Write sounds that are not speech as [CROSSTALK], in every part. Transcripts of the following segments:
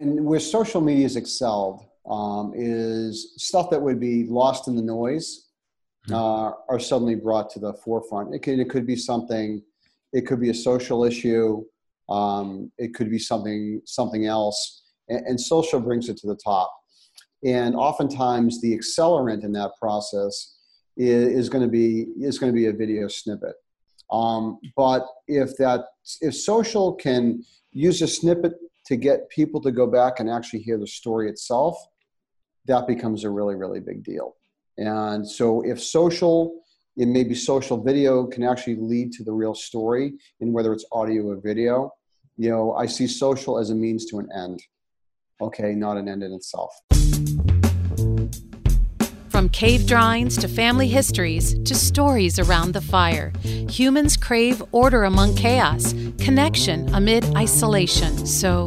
And where social media has excelled um, is stuff that would be lost in the noise mm-hmm. uh, are suddenly brought to the forefront. It could, it could be something, it could be a social issue, um, it could be something something else, and, and, social brings it to the top. And oftentimes, the accelerant in that process is, is going to be is going to be a video snippet. Um, but if that if social can use a snippet to get people to go back and actually hear the story itself, that becomes a really really big deal. And so if social and maybe social video can actually lead to the real story, and whether it's audio or video, you know, I see social as a means to an end. Okay, not an end in itself. From cave drawings to family histories to stories around the fire, humans crave order among chaos, connection amid isolation. So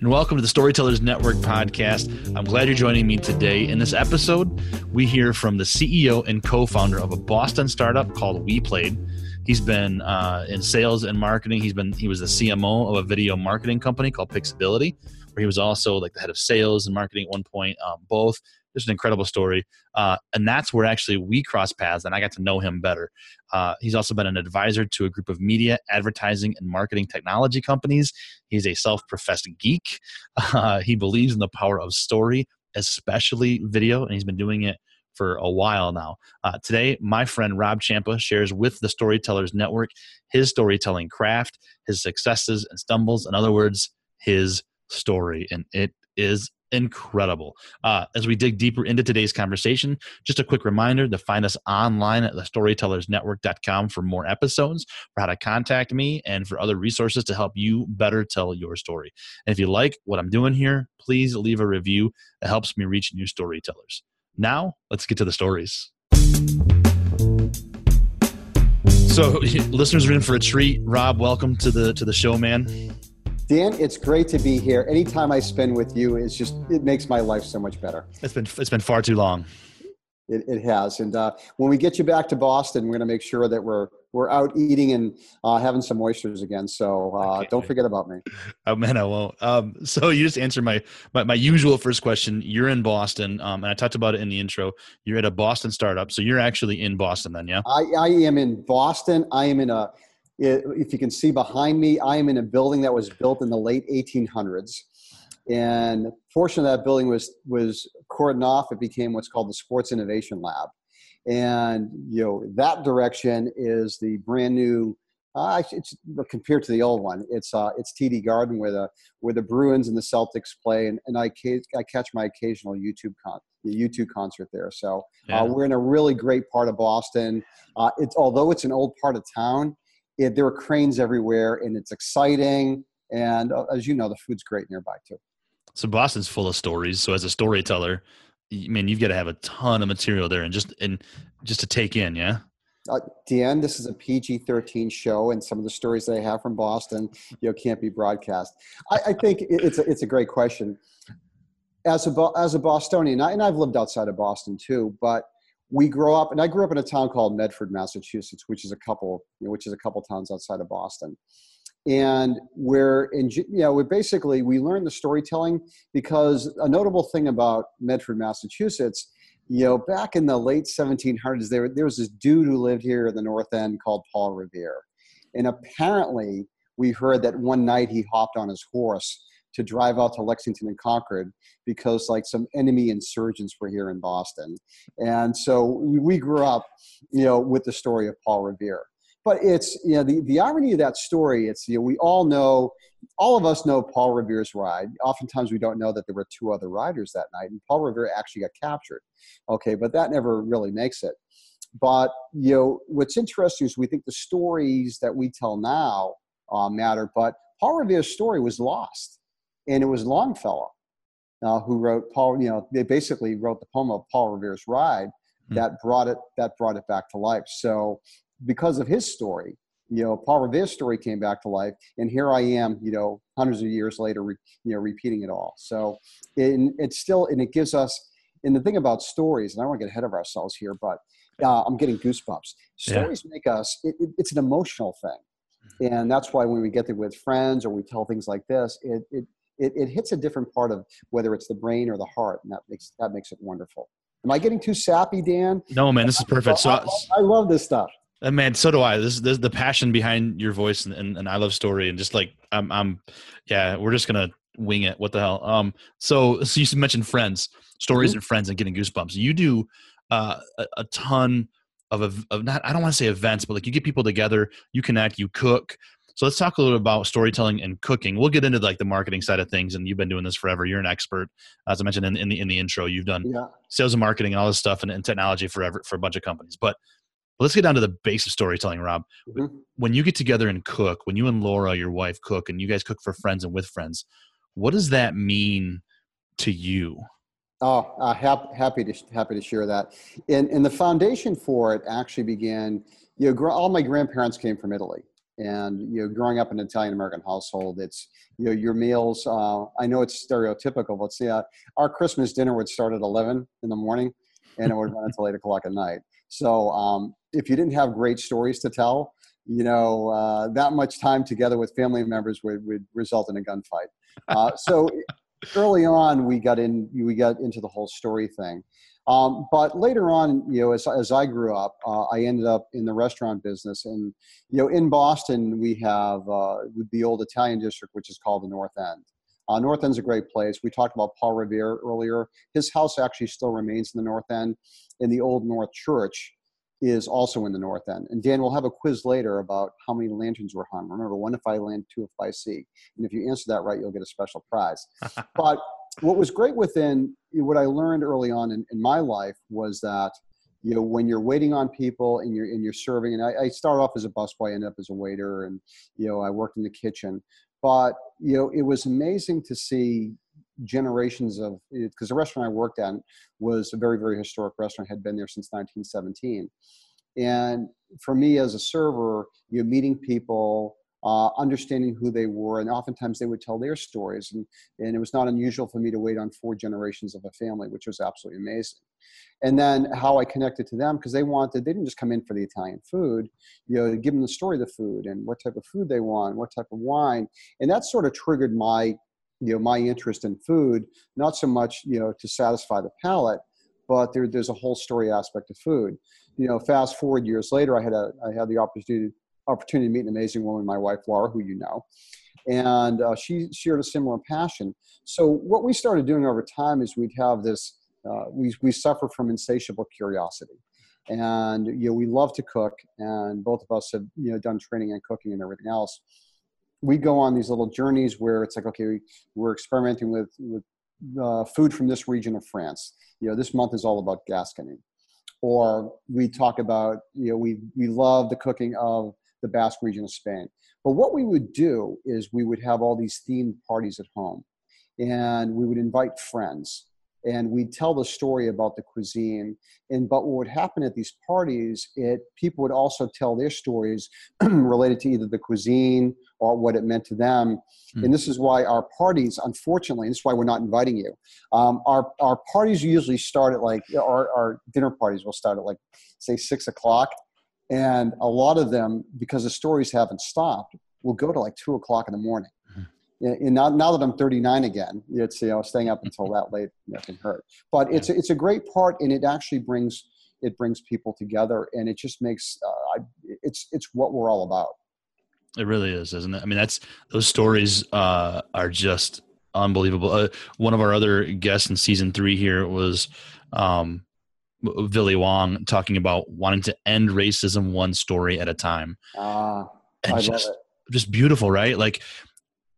and welcome to the Storytellers Network podcast. I'm glad you're joining me today. In this episode, we hear from the CEO and co founder of a Boston startup called WePlayed. He's been uh, in sales and marketing. He's been he was the CMO of a video marketing company called Pixability, where he was also like the head of sales and marketing at one point. Um, both just an incredible story. Uh, and that's where actually we crossed paths and I got to know him better. Uh, he's also been an advisor to a group of media, advertising, and marketing technology companies. He's a self professed geek. [LAUGHS] Uh, he believes in the power of story, especially video, and he's been doing it for a while now. Uh, today, my friend Rob Ciampa shares with the Storytellers Network his storytelling craft, his successes and stumbles, in other words, his story. And it is incredible. Uh, as we dig deeper into today's conversation, just a quick reminder to find us online at thestorytellersnetwork.com for more episodes, for how to contact me, and for other resources to help you better tell your story. And if you like what I'm doing here, please leave a review. It helps me reach new storytellers. Now, let's get to the stories. So, [LAUGHS] listeners are in for a treat. Rob, welcome to the to the show, man. Dan, it's great to be here. Anytime I spend with you, it's just it makes my life so much better. It's been it's been far too long. It, it has, and uh, when we get you back to Boston, we're going to make sure that we're we're out eating and uh, having some oysters again. So uh, don't forget about me. Oh man, I won't. Um, so you just answered my, my, my usual first question. You're in Boston, um, and I talked about it in the intro. You're at a Boston startup, so you're actually in Boston then, yeah? I, I am in Boston. I am in a if you can see behind me, I am in a building that was built in the late 1800s. And portion of that building was was cordoned off. It became what's called the Sports Innovation Lab, and you know that direction is the brand new. Uh, it's compared to the old one. It's uh, it's TD Garden where the where the Bruins and the Celtics play, and, and I I catch my occasional U2 con U2 concert there. So uh, yeah. uh, we're in a really great part of Boston. Uh, it's although it's an old part of town, it, there are cranes everywhere and it's exciting and uh, as you know the food's great nearby too so boston's full of stories so as a storyteller I mean, you've got to have a ton of material there and just and just to take in, yeah. Uh, Dan, this is a PG-13 show, and some of the stories that I have from Boston, you know, can't be broadcast. I, I think it's a, it's a great question. As a as a Bostonian, and I've lived outside of Boston too, but we grow up, and I grew up in a town called Medford, Massachusetts, which is a couple, you know, which is a couple towns outside of Boston. And we're in, you know, we basically we learned the storytelling because a notable thing about Medford, Massachusetts, you know, back in the late 1700s, there there was this dude who lived here in the North End called Paul Revere, and apparently we heard that one night he hopped on his horse to drive out to Lexington and Concord because like some enemy insurgents were here in Boston. And so we grew up, you know, with the story of Paul Revere. But it's, you know, the, the irony of that story, it's, you know, we all know, all of us know Paul Revere's ride. Oftentimes we don't know that there were two other riders that night and Paul Revere actually got captured. Okay, but that never really makes it. But, you know, what's interesting is we think the stories that we tell now uh, matter, but Paul Revere's story was lost and it was Longfellow. uh, who wrote Paul. You know, they basically wrote the poem of Paul Revere's Ride hmm. that brought it that brought it back to life. So because of his story, you know, Paul Revere's story came back to life, and here I am, you know, hundreds of years later, re, you know, repeating it all. So it, it's still, and it gives us. And the thing about stories, and I don't want to get ahead of ourselves here, but uh, I'm getting goosebumps. Stories yeah. make us. It, it, it's an emotional thing, and that's why when we get there with friends or we tell things like this, it it it, it hits a different part of whether it's the brain or the heart, and that makes that makes it wonderful. Am I getting too sappy, Dan? No, man, this is perfect. So I, I love this stuff. And man, so do I. This, is the passion behind your voice and, and, and I love story and just like I'm I'm yeah, we're just gonna wing it. What the hell? Um so so you mentioned friends, stories mm-hmm. and friends and getting goosebumps. You do uh, a, a ton of, of not I don't want to say events, but like you get people together, you connect, you cook. So let's talk a little bit about storytelling and cooking. We'll get into like the marketing side of things, and you've been doing this forever. You're an expert, as I mentioned in, in the in the intro. You've done yeah. sales and marketing and all this stuff and, and technology forever for a bunch of companies. But let's get down to the base of storytelling, Rob. Mm-hmm. When you get together and cook, when you and Laura, your wife, cook, and you guys cook for friends and with friends, what does that mean to you? Oh, uh, hap- happy to happy to share that. And and the foundation for it actually began. You know, all my grandparents came from Italy, and you know, growing up in an Italian American household, it's you know your meals. Uh, I know it's stereotypical, but see, uh, our Christmas dinner would start at eleven in the morning, and it would run until eight o'clock at night. So um, if you didn't have great stories to tell, you know, uh, that much time together with family members would, would result in a gunfight. Uh, so early on, we got in, we got into the whole story thing. Um, but later on, you know, as, as I grew up, uh, I ended up in the restaurant business. And, you know, in Boston, we have uh, the old Italian district, which is called the North End. Uh, North End's a great place. We talked about Paul Revere earlier. His house actually still remains in the North End. In the Old North Church, is also in the north end. And Dan, we'll have a quiz later about how many lanterns were hung. Remember, one if I land, two if I see. And if you answer that right, you'll get a special prize. [LAUGHS] but what was great within what I learned early on in, in, my life was that you know when you're waiting on people and you're and you're serving and I, I started off as a busboy, ended up as a waiter, and you know I worked in the kitchen. But you know it was amazing to see generations of because the restaurant I worked at was a very very historic restaurant had been there since 1917 and for me as a server you know meeting people uh, understanding who they were and oftentimes they would tell their stories and, and it was not unusual for me to wait on four generations of a family which was absolutely amazing. And then how i connected to them because they wanted they didn't just come in for the italian food you know give them the story of the food and what type of food they want what type of wine and that sort of triggered my you know my interest in food not so much you know to satisfy the palate but there, there's a whole story aspect of food. You know fast forward years later i had a i had the opportunity opportunity to meet an amazing woman my wife laura who you know and uh, she shared a similar passion. So what we started doing over time is we'd have this uh, we, we suffer from insatiable curiosity. And you know we love to cook and both of us have you know done training and cooking and everything else we go on these little journeys where it's like, okay, we're experimenting with, with uh, food from this region of France. You know, this month is all about Gascony. Or we talk about, you know, we, we love the cooking of the Basque region of Spain. But what we would do is we would have all these themed parties at home and we would invite friends and we'd tell the story about the cuisine. And but what would happen at these parties, it people would also tell their stories [CLEARS THROAT] related to either the cuisine or what it meant to them. Mm. And this is why our parties, unfortunately, this is why we're not inviting you. Um, our our parties usually start at like our, our dinner parties will start at like say six o'clock, and a lot of them because the stories haven't stopped will go to like two o'clock in the morning and now, now that I'm 39 again, it's you know staying up until that late can hurt. But it's a, it's a great part, and it actually brings it brings people together, and it just makes uh, it's it's what we're all about. It really is, isn't it? I mean, that's those stories uh, are just unbelievable. Uh, one of our other guests in season three here was um, Billy Wong talking about wanting to end racism one story at a time. Ah, I just, love it. Just beautiful, right? Like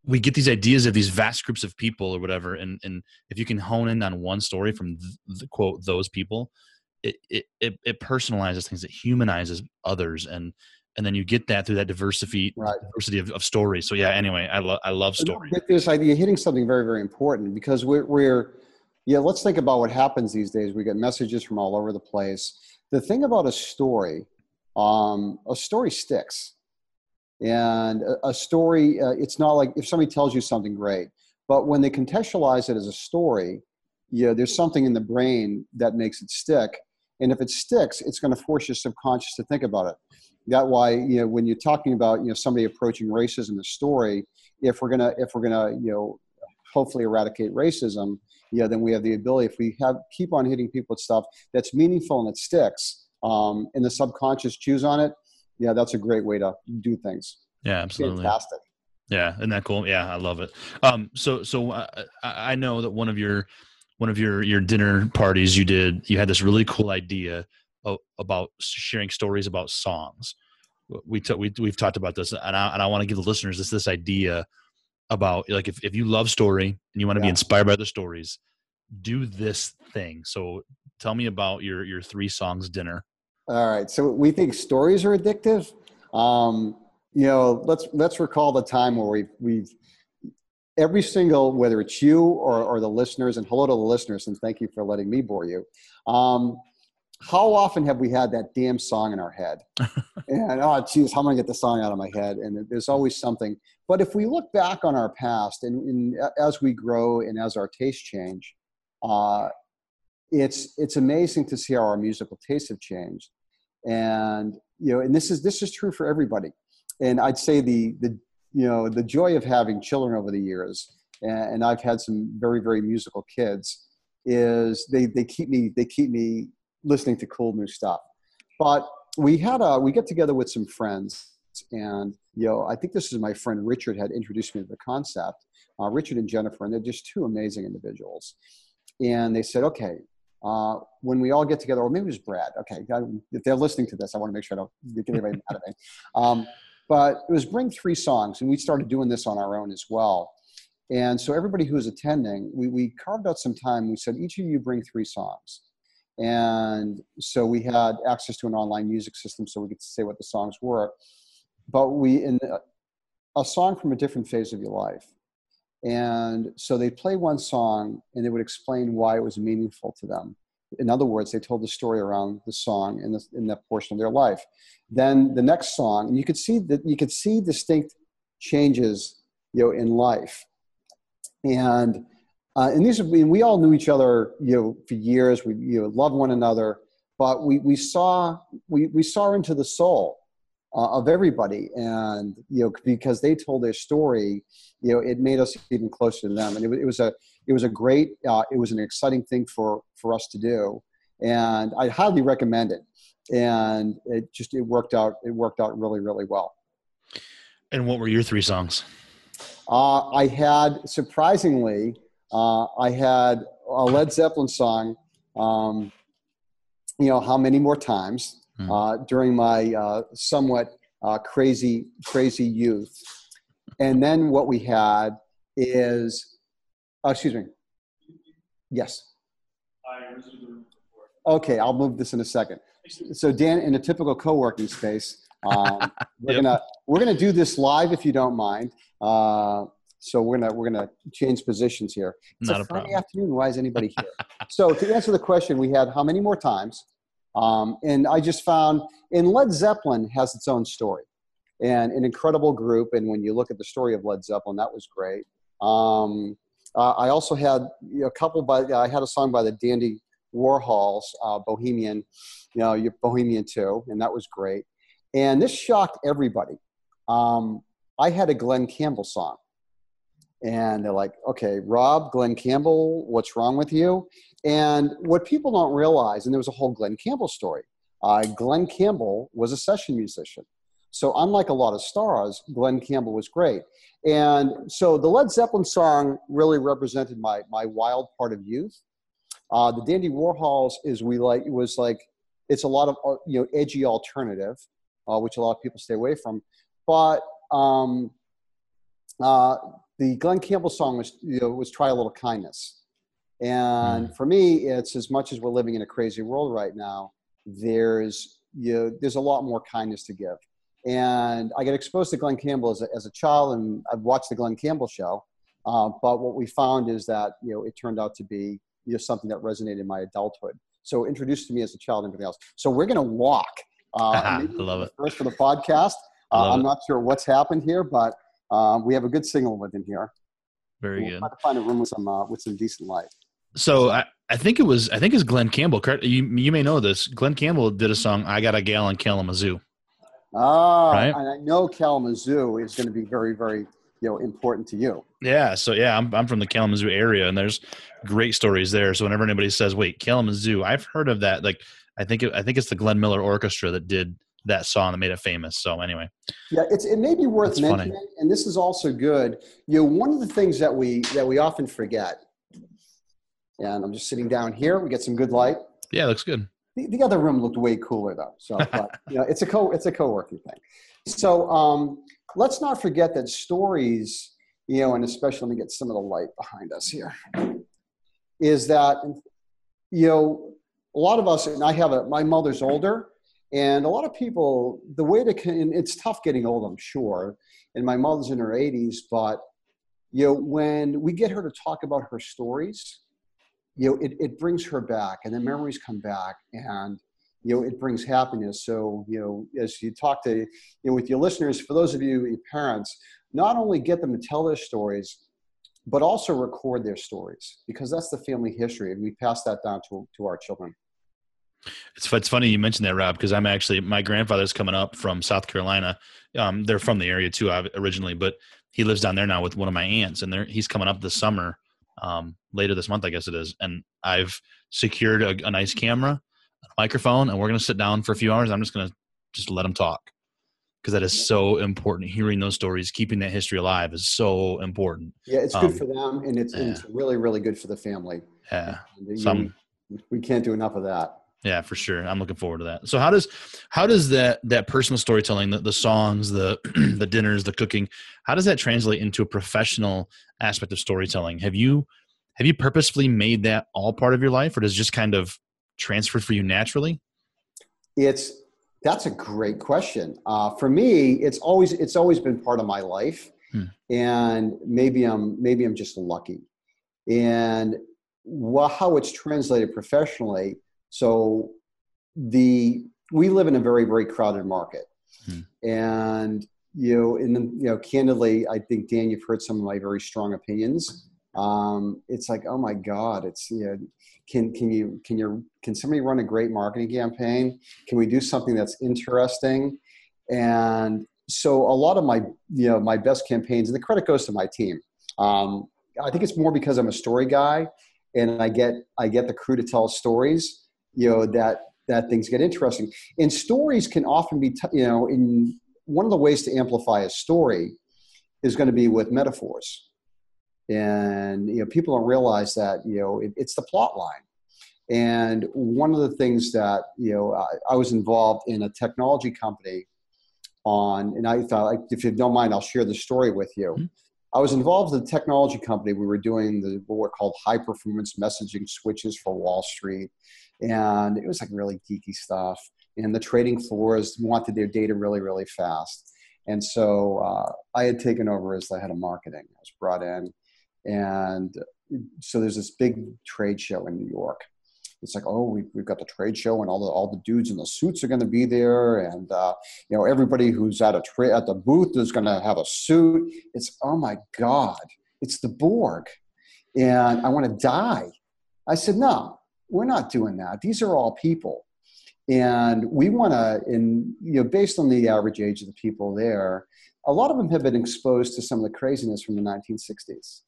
we get these ideas of these vast groups of people or whatever and and if you can hone in on one story from the quote those people it, it it it personalizes things it humanizes others and and then you get that through that diversity Right. diversity of, of stories. So yeah. Anyway, I love I love story. But This idea, hitting something very, very important because we're, we're, yeah, let's think about what happens these days. We get messages from all over the place. The thing about a story, um, a story sticks. And a, story, uh, it's not like if somebody tells you something great, but when they contextualize it as a story, yeah, there's something in the brain that makes it stick. And if it sticks, it's going to force your subconscious to think about it. That why, you know, when you're talking about, you know, somebody approaching racism, the story, if we're gonna, if we're gonna, you know, hopefully eradicate racism, yeah, then we have the ability. If we have keep on hitting people with stuff that's meaningful and it sticks, um, and the subconscious chews on it, yeah, that's a great way to do things. Yeah, absolutely. Fantastic. Yeah, isn't that cool? Yeah, I love it. Um, so so uh, I I know that one of your one of your your dinner parties you did, you had this really cool idea of, about sharing stories about songs. We t- we we've talked about this, and I and I want to give the listeners this this idea about like if if you love story and you want to be inspired by the stories, do this thing. So tell me about your your three songs dinner. All right. So we think stories are addictive. Um, you know, let's let's recall the time where we've we've every single whether it's you or or the listeners, and hello to the listeners, and thank you for letting me bore you. Um, how often have we had that damn song in our head? [LAUGHS] and oh, geez, how am I gonna get the song out of my head? And there's always something. But if we look back on our past, and, and as we grow and as our tastes change, uh, it's it's amazing to see how our musical tastes have changed and you know and this is this is true for everybody. And i'd say the the you know the joy of having children over the years and, and i've had some very very musical kids is they they keep me they keep me listening to cool new stuff. But we had a we get together with some friends and you know i think this is my friend richard had introduced me to the concept. Uh, richard and jennifer and they're just two amazing individuals. And they said okay uh, when we all get together, or maybe it was Brad. Okay, I- if they're listening to this, I want to make sure I don't get anybody mad at me. Um, but it was bring three songs, and we started doing this on our own as well. And so everybody who was attending, we, we carved out some time. We said each of you bring three songs, and so we had access to an online music system, so we could say what the songs were. But we in a, a song from a different phase of your life. And so they play one song and they would explain why it was meaningful to them. In other words, they told the story around the song in, this, in that portion of their life. Then the next song, and you could see that you could see distinct changes, you know, in life. And uh, and these, are- we, we all knew each other, you know, for years. We you know loved one another, but we we saw we we saw into the soul uh, of everybody, and you know because they told their story, you know, it made us even closer to them, and it, was- it was a it was a great uh, it was an exciting thing for for us to do, and I highly recommend it, and it just it worked out it worked out really really well. And what were your three songs? Uh, I had surprisingly, uh, I had a Led Zeppelin song. Um, you know, how many more times Hmm. uh, during my uh, somewhat uh, crazy, crazy youth, and then what we had is, oh, excuse me, yes. Okay, I'll move this in a second. So Dan, in a typical co-working space, um, [LAUGHS] we're Yep. gonna we're gonna do this live if you don't mind. Uh, so we're gonna we're gonna change positions here. It's Not a a Friday problem. afternoon. Why is anybody here? [LAUGHS] so to answer the question, we had how many more times? Um, and I just found, and Led Zeppelin has its own story, and an incredible group. And when you look at the story of Led Zeppelin, that was great. Um, uh, I also had you know, a couple by I had a song by the Dandy Warhols, uh, Bohemian, you know, Bohemian too, and that was great. And this shocked everybody. Um, I had a Glen Campbell song. And they're like, okay, Rob, Glen Campbell, what's wrong with you? And what people don't realize, and there was a whole Glen Campbell story. Uh, Glen Campbell was a session musician. So, unlike a lot of stars, Glen Campbell was great. And so, the Led Zeppelin song really represented my, my wild part of youth. Uh, the Dandy Warhols is we like it was like it's a lot of uh, you know edgy alternative, uh, which a lot of people stay away from. But um, uh, the Glen Campbell song was you know was try a little kindness, and for me, it's as much as we're living in a crazy world right now. There's you know, there's a lot more kindness to give, and I got exposed to Glen Campbell as a, as a child, and I've watched the Glen Campbell show. Uh, but what we found is that you know it turned out to be you know something that resonated in my adulthood. So introduced to me as a child and everything else. So we're going to walk. Uh, [LAUGHS] I love it. First for the podcast. Uh, I'm it. not sure what's happened here, but uh, we have a good signal within here. Very we'll good. Try to find a room with some uh, with some decent light. So I, I think it was I think it's Glen Campbell. You you may know this. Glen Campbell did a song "I Got a Gal in Kalamazoo." Ah, right? and I know Kalamazoo is going to be very very you know important to you. Yeah. So yeah, I'm I'm from the Kalamazoo area, and there's great stories there. So whenever anybody says, "Wait, Kalamazoo," I've heard of that. Like I think it, I think it's the Glenn Miller Orchestra that did that song that made it famous. So anyway, yeah, it's it may be worth That's mentioning, funny. and this is also good. You know, one of the things that we that we often forget, and I'm just sitting down here. We get some good light. Yeah, looks good. The, the other room looked way cooler though. So, [LAUGHS] but, you know, it's a co it's a co-working thing. So um, let's not forget that stories, you know, and especially let me get some of the light behind us here, is that you know a lot of us, and I have a my mother's older and a lot of people, the way to, it's tough getting old, I'm sure. And my mother's in her 80s, but you know, when we get her to talk about her stories, you know, it, it brings her back and the memories come back and, you know, it brings happiness. So, you know, as you talk to, you know, with your listeners, for those of you, parents, not only get them to tell their stories, but also record their stories because that's the family history and we pass that down to, to our children. It's it's funny you mentioned that, Rob, because I'm actually my grandfather's coming up from South Carolina. Um, they're from the area too, originally, but he lives down there now with one of my aunts, and he's coming up this summer, um, later this month, I guess it is. And I've secured a, a nice camera, a microphone, and we're gonna sit down for a few hours. I'm just gonna just let them talk because that is so important. Hearing those stories, keeping that history alive is so important. Yeah, it's good um, for them, and it's, yeah. and it's really, really good for the family. Yeah, Some, we can't do enough of that. Yeah, for sure. I'm looking forward to that. So how does how does that that personal storytelling, the, the songs, the [CLEARS THROAT] the dinners, the cooking, how does that translate into a professional aspect of storytelling? Have you have you purposefully made that all part of your life or does it just kind of transfer for you naturally? It's that's a great question. Uh, for me, it's always it's always been part of my life, hmm. and maybe I'm maybe I'm just lucky. And well, how it's translated professionally so the we live in a very very crowded market, hmm. and you know, in the, you know, candidly, I think Dan, you've heard some of my very strong opinions. Um, it's like, oh my God, it's you know, can can you can you can somebody run a great marketing campaign? Can we do something that's interesting? And so a lot of my you know my best campaigns, and the credit goes to my team. Um, I think it's more because I'm a story guy, and I get I get the crew to tell stories you know that that things get interesting. And stories can often be t- you know in one of the ways to amplify a story is going to be with metaphors. And you know people don't realize that you know it, it's the plot line. And one of the things that you know I, I, was involved in a technology company on and i thought if you don't mind i'll share the story with you. Mm-hmm. I was involved in a technology company. We were doing the what were called high performance messaging switches for Wall Street, and it was like really geeky stuff. And the trading floors wanted their data really, really fast. And so uh, I had taken over as the head of marketing. I was brought in, and so there's this big trade show in New York. It's like, oh, we, we've got the trade show, and all the all the dudes in the suits are going to be there, and uh, you know everybody who's at a tra- at the booth is going to have a suit. It's oh my god, it's the Borg, and I want to die. I said, no, we're not doing that. These are all people. And we want to, in you know, based on the average age of the people there, a lot of them have been exposed to some of the craziness from the 1960s.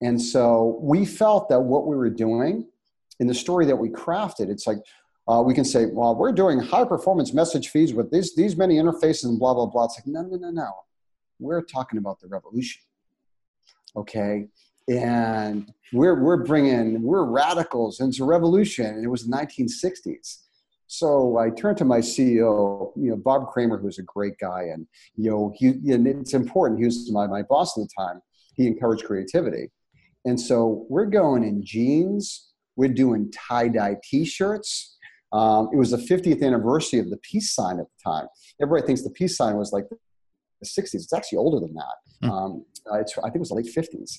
And so we felt that what we were doing in the story that we crafted, it's like uh, we can say, well, we're doing high performance message feeds with these, these many interfaces and blah, blah, blah. It's like, no, no, no, no. We're talking about the revolution. Okay and we're we're bringing we're radicals and it's a revolution and it was the 1960s so i turned to my ceo you know bob kramer who's a great guy and you know he and it's important he was my, my boss at the time he encouraged creativity and so we're going in jeans we're doing tie-dye t-shirts Um, it was the 50th anniversary of the peace sign at the time. Everybody thinks the peace sign was like the 60s. It's actually older than that. Mm. Um, it's, I think it was the late 50s.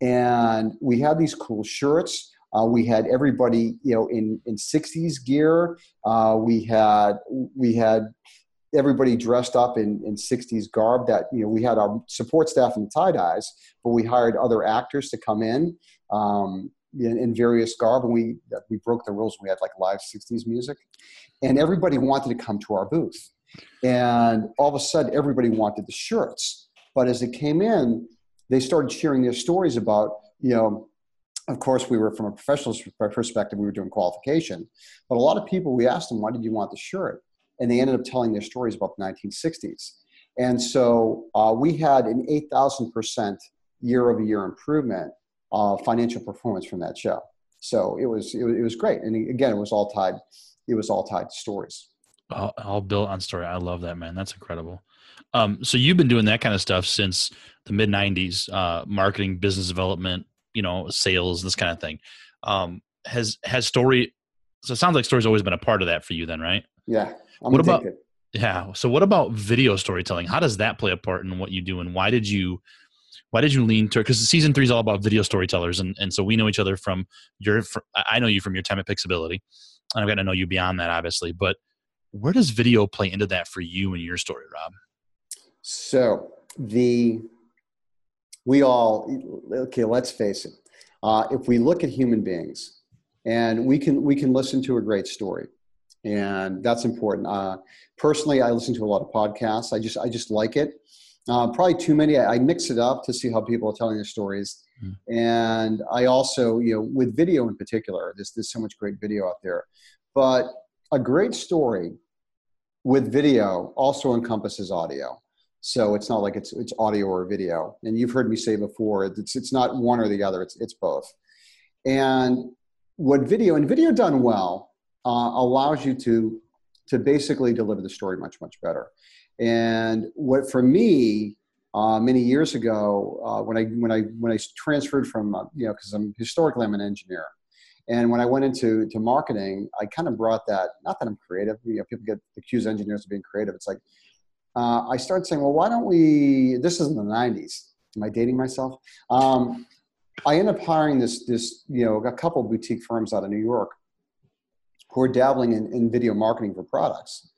And we had these cool shirts. Uh, we had everybody, you know, in, in 60s gear. Uh, we had we had everybody dressed up in, in 60s garb that you know we had our support staff in tie dyes but we hired other actors to come in um, in, in, various garb. And we we broke the rules. We had like live 60s music. And everybody wanted to come to our booth. And all of a sudden everybody wanted the shirts. But as it came in they started sharing their stories about you know of course we were from a professional perspective we were doing qualification but a lot of people we asked them why did you want the shirt and they ended up telling their stories about the 1960s. And so uh, we had an 8,000% year over year improvement of financial performance from that show. So it was, it was, it was great. And again, it was all tied, it was all tied to stories. All built on story. I love that, man. That's incredible. Um, so you've been doing that kind of stuff since the mid 90s, uh, marketing, business development, you know, sales, this kind of thing. Um, has, has story, so it sounds like story's always been a part of that for you then, right? Yeah. I'm what about yeah? So what about video storytelling? How does that play a part in what you do, and why did you why did you lean to it? because season three is all about video storytellers, and and so we know each other from your I know you from your time at Pixability, and I've got to know you beyond that, obviously. But where does video play into that for you and your story, Rob? So the we all okay. Let's face it. Uh, if we look at human beings, and we can we can listen to a great story and that's important. Uh, personally, I listen to a lot of podcasts. I just I just like it. Uh, probably too many. I, I, mix it up to see how people are telling their stories, mm. and I also you know with video in particular, there's there's so much great video out there, but a great story with video also encompasses audio. So it's not like it's it's audio or video. And you've heard me say before, it's it's not one or the other. It's it's both. And what video and video done well uh, allows you to to basically deliver the story much much better. And what for me, uh, many years ago, uh, when I when I when I transferred from uh, you know because I'm historically I'm an engineer, and when I went into to marketing, I kind of brought that. Not that I'm creative. You know, people get accused engineers of being creative. It's like uh, I started saying, well, why don't we? This is in the '90s. Am I dating myself? Um, I ended up hiring this this you know a couple boutique firms out of New York who are dabbling in, in video marketing for products.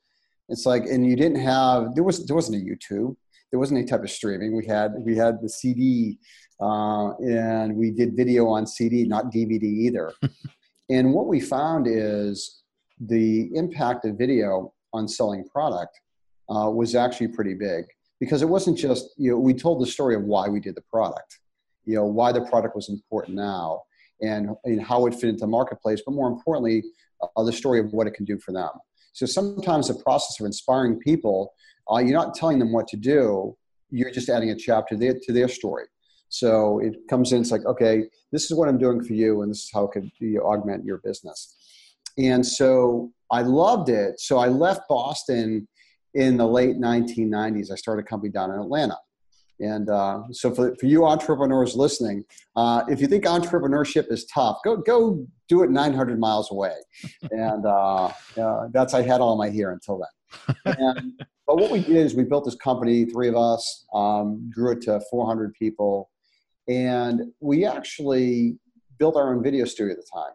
It's like, and you didn't have there was there wasn't a YouTube, there wasn't any type of streaming. We had we had the CD, uh, and we did video on CD, not DVD either. [LAUGHS] and what we found is the impact of video on selling product uh, was actually pretty big because it wasn't just you know we told the story of why we did the product, you know why the product was important now, and, and how it fit into the marketplace, but more importantly, uh, the story of what it can do for them. So sometimes the process of inspiring people, uh, you're not telling them what to do, you're just adding a chapter to their, to their story. So it comes in, it's like, okay, this is what I'm doing for you, and this is how it could be, augment your business. And so I loved it. So I left Boston in the late 1990s. I started a company down in Atlanta. And uh, so, for, for you entrepreneurs listening, uh, if you think entrepreneurship is tough, go go do it 900 miles away. And uh, that's I had all my hair until then. And, but what we did is we built this company, three of us, um, grew it to 400 people, and we actually built our own video studio at the time.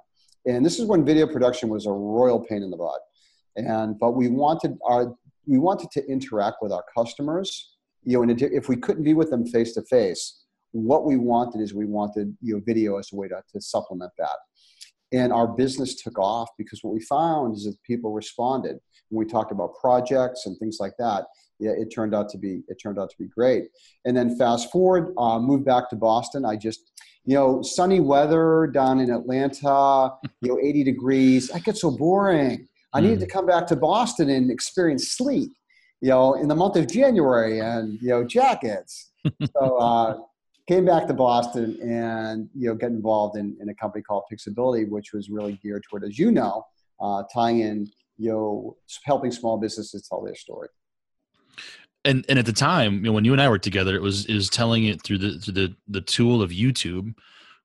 And this is when video production was a royal pain in the butt. And but we wanted our we wanted to interact with our customers you know, if we couldn't be with them face to face, what we wanted is we wanted you know video as a way to, to supplement that. And our business took off because what we found is that people responded when we talked about projects and things like that. Yeah, it turned out to be it turned out to be great. And then fast forward, uh, moved back to Boston. I just you know sunny weather down in Atlanta, you know 80 degrees. That gets so boring. I needed to mm. come back to Boston and experience sleet you know, in the month of January and, you know, jackets. [LAUGHS] so uh, came back to Boston and, you know, get involved in, in a company called Pixability, which was really geared toward, as you know, uh, tying in, you know, helping small businesses tell their story. And, and at the time, you know, when you and I worked together, it was, it was telling it through the, through the, the tool of YouTube,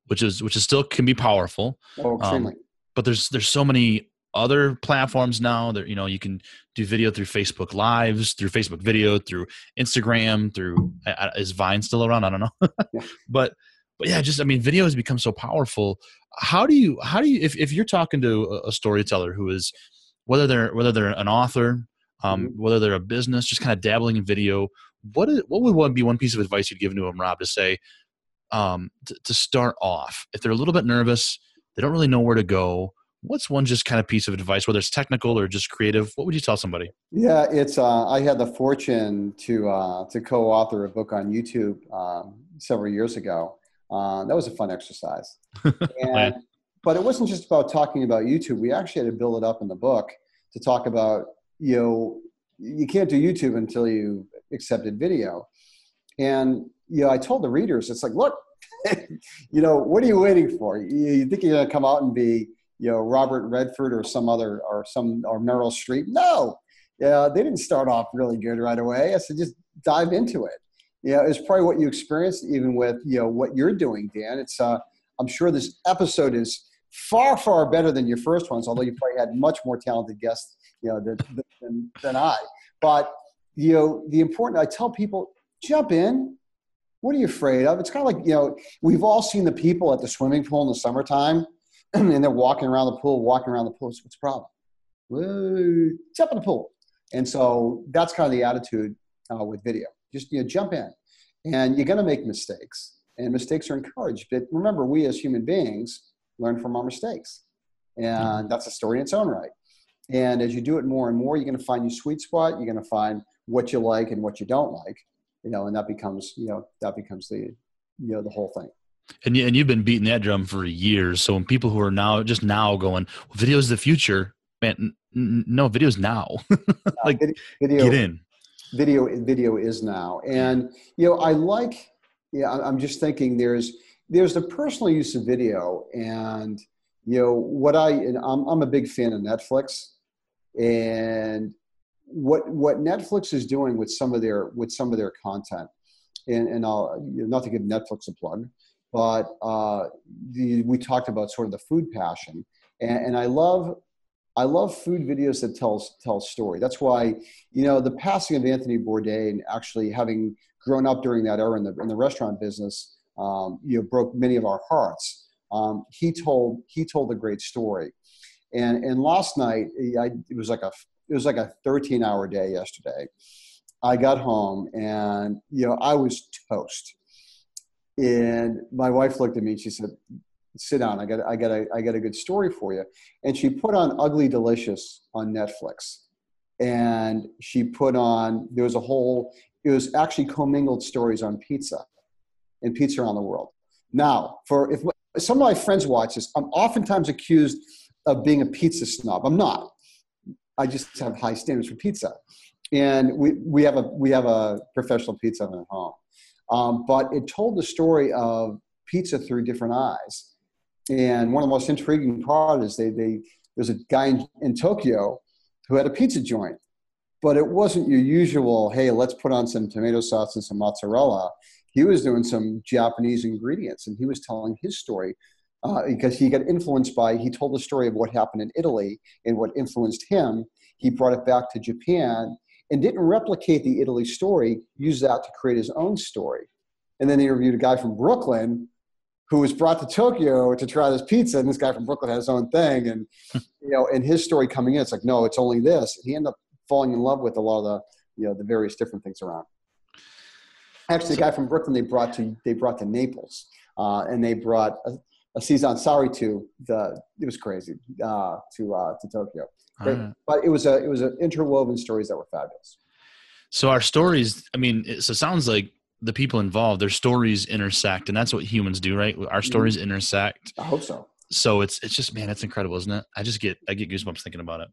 which is, which is still can be powerful. Oh, extremely. Um, but there's, there's so many other platforms now. That you know you can do video through Facebook Lives, through Facebook Video, through Instagram, through is Vine still around? I don't know, [LAUGHS] yeah. but but yeah, just I mean, video has become so powerful. How do you how do you if if you're talking to a storyteller who is whether they're whether they're an author, um, mm-hmm. whether they're a business, just kind of dabbling in video, what is, what would one be one piece of advice you'd give to them, Rob, to say um, to, to start off if they're a little bit nervous, they don't really know where to go what's one just kind of piece of advice whether it's technical or just creative? What would you tell somebody? Yeah it's uh, i had the fortune to uh, to co-author a book on youtube um, several years ago. Uh, that was a fun exercise. [LAUGHS] And, but it wasn't just about talking about youtube. We actually had to build it up in the book to talk about you know you can't do youtube until you accepted video. And you know i told the readers it's like look [LAUGHS] you know what are you waiting for? You, you think you're going to come out and be you know Robert Redford or some other or some or Meryl Streep. No, yeah, they didn't start off really good right away. I said just dive into it. Yeah, it's probably what you experienced even with you know what you're doing, Dan. It's uh, I'm sure this episode is far far better than your first ones, although you probably had much more talented guests you know than, than, than I. But you know the important I tell people jump in. What are you afraid of? It's kind of like you know we've all seen the people at the swimming pool in the summertime [CLEARS THROAT] and they're walking around the pool, walking around the pool. So what's the problem? Whoa, jump in the pool. And so that's kind of the attitude uh, with video. Just you know, jump in, and you're going to make mistakes, and mistakes are encouraged. But remember, we as human beings learn from our mistakes, and that's a story in its own right. And as you do it more and more, you're going to find your sweet spot. You're going to find what you like and what you don't like, you know, and that becomes you know that becomes the you know the whole thing. And you, and you've been beating that drum for years. So when people who are now just now going, well, video is the future, man. N- no, video's now. [LAUGHS] like video, get in. Video, video is now, and you know, I like. Yeah, I'm just thinking. There's there's the personal use of video, and you know what I and I'm I'm a big fan of Netflix, and what what Netflix is doing with some of their with some of their content, and and I'll you know, not to give Netflix a plug, but uh, the, we talked about sort of the food passion, and, and I love I love food videos that tells tell story. That's why you know the passing of Anthony Bourdain, actually having grown up during that era in the in the restaurant business, um, you know, broke many of our hearts. Um, he told he told a great story, and and last night I, it was like a it was like a 13 hour day yesterday. I got home and you know I was toast. And my wife looked at me and she said, sit down. I got, I got a, I got a good story for you. And she put on Ugly Delicious on Netflix. And she put on, there was a whole, it was actually commingled stories on pizza and pizza around the world. Now, for if some of my friends watch this, I'm oftentimes accused of being a pizza snob. I'm not. I just have high standards for pizza. And we, we have a we have a professional pizza oven at home. Um, but it told the story of pizza through different eyes. And one of the most intriguing part is they, they there's a guy in, in Tokyo who had a pizza joint, but it wasn't your usual, hey, let's put on some tomato sauce and some mozzarella. He was doing some Japanese ingredients and he was telling his story uh, because he got influenced by, he told the story of what happened in Italy and what influenced him. He brought it back to Japan and didn't replicate the Italy story, used that to create his own story. And then he interviewed a guy from Brooklyn who was brought to Tokyo to try this pizza, and this guy from Brooklyn had his own thing. And [LAUGHS] you know, and his story coming in, it's like, no, it's only this. He ended up falling in love with a lot of the you know the various different things around. Actually, the guy from Brooklyn they brought to they brought to Naples, uh, and they brought a, a Seitan to the it was crazy uh, to uh, to Tokyo. Right. But it was a it was an interwoven stories that were fabulous. So our stories, I mean, it, so it sounds like the people involved, their stories intersect, and that's what humans do, right? Our mm-hmm. stories mm-hmm. intersect. I hope so. So it's it's just man, it's incredible, isn't it? I just get I get goosebumps thinking about it.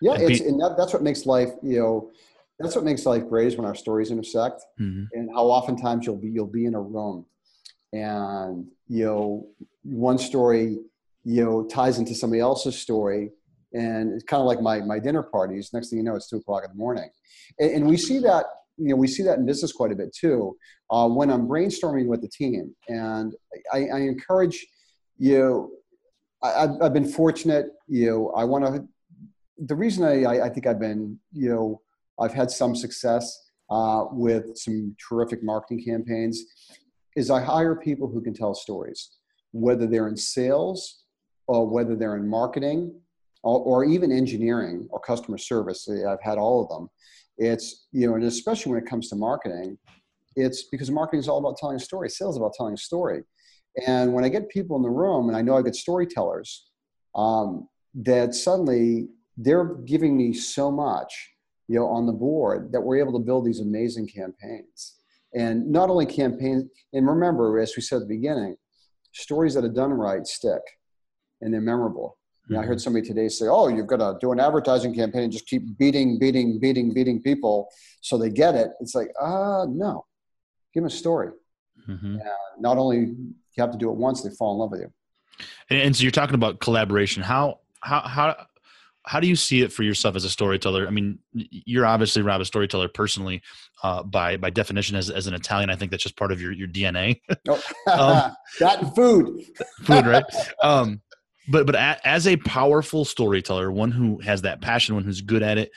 Yeah, and it's, be, and that, that's what makes life, you know, that's what makes life great is when our stories intersect, mm-hmm. and how oftentimes you'll be you'll be in a room, and you know, one story you know ties into somebody else's story and it's kind of like my my dinner parties. Next thing you know, it's two o'clock in the morning, and, and we see that you know we see that in business quite a bit too. Uh, when I'm brainstorming with the team, and I, I encourage you. I, have I've been fortunate. You know, I want to. The reason I, I think I've been, you know, I've had some success uh, with some terrific marketing campaigns is I hire people who can tell stories, whether they're in sales or whether they're in marketing or, or even engineering or customer service. I've had all of them. It's, you know, and especially when it comes to marketing, it's because marketing is all about telling a story. Sales about telling a story. And when I get people in the room, and I know I get storytellers, um, that suddenly they're giving me so much, you know, on the board that we're able to build these amazing campaigns. And not only campaigns, and remember, as we said at the beginning, stories that are done right stick and they're memorable. Know, I heard mm-hmm. somebody today say, "Oh, you've got to do an advertising campaign and just keep beating, beating, beating, beating people so they get it." It's like, ah, uh, no, give them a story. Mm-hmm. not only you have to do it once, they fall in love with you. And, and so you're talking about collaboration. How how how how do you see it for yourself as a storyteller? I mean, you're obviously Rob a storyteller personally, uh, by by definition as, as an Italian. I think that's just part of your your DNA. oh, [LAUGHS] um, [LAUGHS] that food, [LAUGHS] food, right? Um, but but a, as a powerful storyteller, one who has that passion, one who's good at it,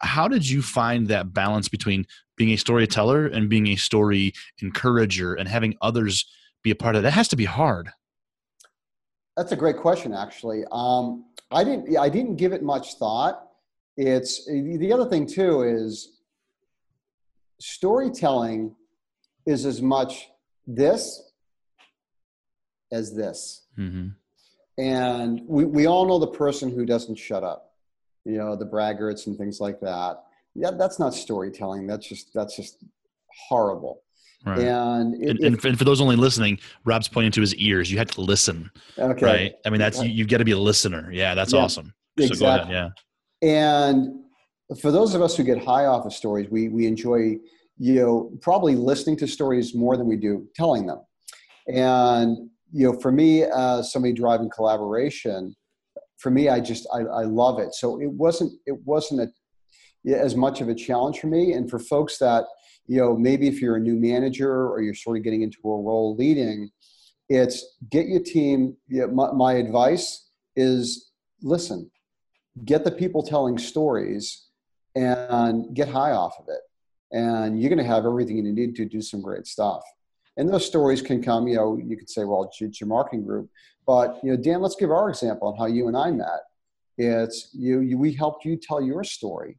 how did you find that balance between being a storyteller and being a story encourager and having others be a part of it? That has to be hard. That's a great question, actually. Um, I didn't. I didn't give it much thought. It's the other thing too is storytelling is as much this as this. Mm-hmm. And we, we all know the person who doesn't shut up, you know, the braggarts and things like that. Yeah, that's not storytelling. That's just that's just horrible. Right. And, it, and, and, and, for those only listening, Rob's pointing to his ears. You had to listen. Okay. Right. I mean, that's you, you got to be a listener. Yeah, that's yeah, awesome. Exactly. So ahead, yeah. And for those of us who get high off of stories, we we enjoy you know probably listening to stories more than we do telling them. And you know, for me, uh, somebody driving collaboration, for me, I just I, I love it. So it wasn't it wasn't a, as much of a challenge for me. And for folks that you know, maybe if you're a new manager or you're sort of getting into a role leading, it's get your team. You know, my, my advice is listen, get the people telling stories and get high off of it. And you're going to have everything you need to do some great stuff. And those stories can come, you know, you could say, well, it's your marketing group. But, you know, Dan, let's give our example on how you and I met. It's you, you we helped you tell your story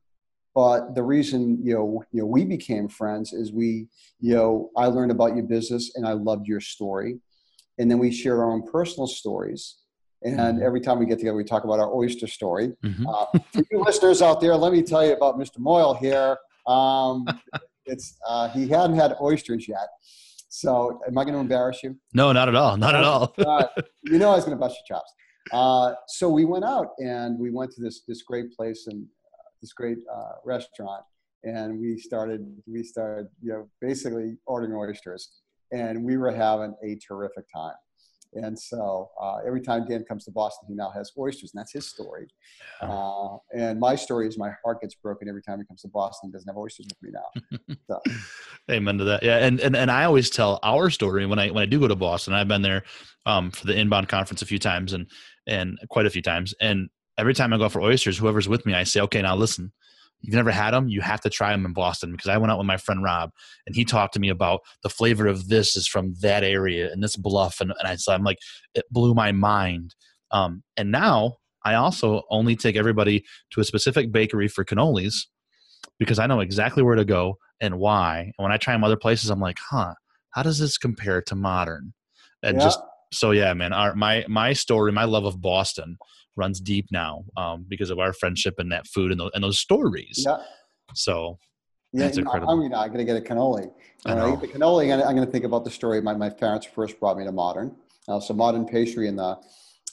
but the reason you know you know we became friends is we you know I learned about your business and I loved your story, and then we share our own personal stories. And mm-hmm. every time we get together, we talk about our oyster story. Mm-hmm. Uh, for you listeners out there, let me tell you about Mr. Moyle here. Um, [LAUGHS] it's uh, he hadn't had oysters yet. So, am I going to embarrass you? No, not at all. Not at all. uh, [LAUGHS] you know, I was going to bust your chops. Uh, so we went out and we went to this this great place in this great uh, restaurant, and we started we started you know basically ordering oysters, and we were having a terrific time. And so uh, every time Dan comes to Boston, he now has oysters, and that's his story. Uh, and my story is my heart gets broken every time he comes to Boston. He doesn't have oysters with me now. [LAUGHS] So. Amen to that. Yeah, and, and and I always tell our story when I when I do go to Boston. I've been there um, for the inbound conference a few times, and and quite a few times. And every time I go for oysters, whoever's with me, I say, okay, now listen, you've never had them, you have to try them in Boston because I went out with my friend Rob and he talked to me about the flavor of this is from that area and this bluff. And, and I said, I'm like, it blew my mind. Um, and now I also only take everybody to a specific bakery for cannolis because I know exactly where to go and why. And when I try them other places, I'm like, huh, how does this compare to modern? And yeah. just so yeah, man, our, my my story, my love of Boston runs deep now um, because of our friendship and that food and, the, and those stories. Yeah. So yeah, that's incredible. I'm, I'm going to get a cannoli. I, eat the cannoli, I'm going to think about the story. My, my parents first brought me to modern. Uh, so modern pastry in the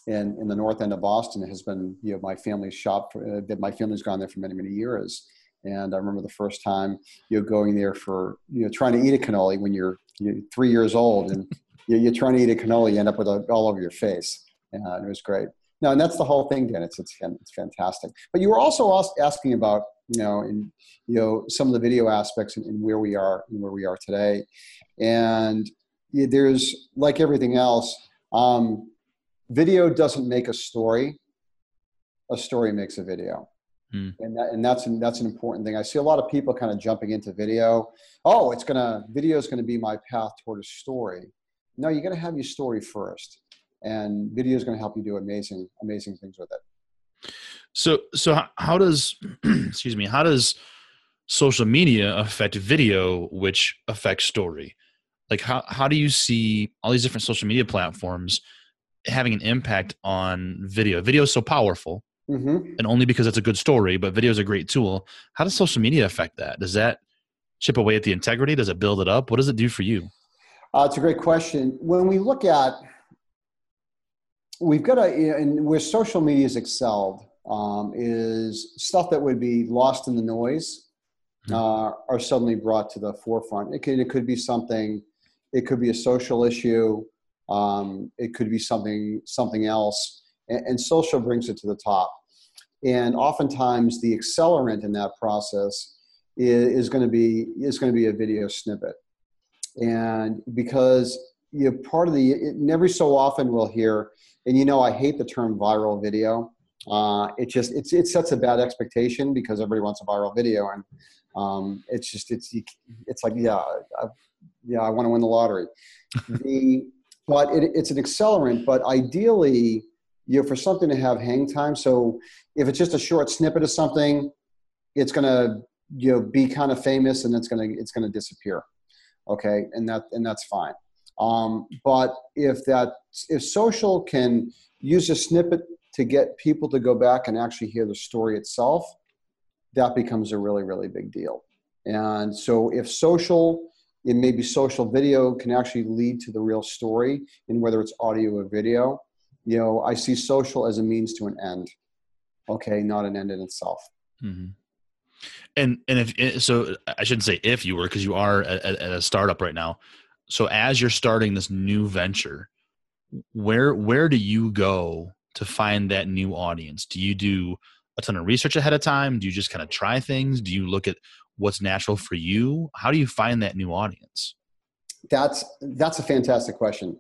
in, in the north end of Boston has been you know my family's shop. For, uh, my family's gone there for many many years. And I remember the first time you know going there for you know trying to eat a cannoli when you're, you're three years old and [LAUGHS] you're, trying to eat a cannoli, you end up with it all over your face. And it was great. No, and that's the whole thing, Dan. It's, it's, it's fantastic. But you were also asking about, you know, in, you know, some of the video aspects and, and where we are and where we are today. And there's, like everything else, um, video doesn't make a story. A story makes a video. Hmm. And, that, and that's an, that's an important thing. I see a lot of people kind of jumping into video. Oh, it's gonna video is gonna be my path toward a story. No, you got to have your story first, and video is going to help you do amazing amazing things with it. So so how, does [CLEARS THROAT] excuse me how does social media affect video, which affects story? Like how how do you see all these different social media platforms having an impact on video? Video is so powerful, Mm-hmm. and only because it's a good story, but video is a great tool. How does social media affect that? Does that chip away at the integrity? Does it build it up? What does it do for you? Uh, it's a great question. When we look at, we've got to, and where social media is excelled um, is stuff that would be lost in the noise uh, are suddenly brought to the forefront. It could, it could be something, it could be a social issue, um, it could be something something else, and, and social brings it to the top. And oftentimes, the accelerant in that process is, is going to be is going to be a video snippet and because you know, part of the it, every so often we'll hear and you know i hate the term viral video. Uh, it just it's, it sets a bad expectation because everybody wants a viral video. And um, it's just it's it's like yeah I, yeah i want to win the lottery. [LAUGHS] The but it, it's an accelerant but ideally you know for something to have hang time so if it's just a short snippet of something it's going to you know be kind of famous and it's going to it's to disappear. Okay? And that and that's fine um, but if that if social can use a snippet to get people to go back and actually hear the story itself that becomes a really really big deal and so if social it maybe social video can actually lead to the real story in whether it's audio or video you know i see social as a means to an end okay not an end in itself Mm-hmm. And and if so, I shouldn't say if you were because you are at, at a startup right now. So as you're starting this new venture, where where do you go to find that new audience? Do you do a ton of research ahead of time? Do you just kind of try things? Do you look at what's natural for you? How do you find that new audience? That's that's a fantastic question.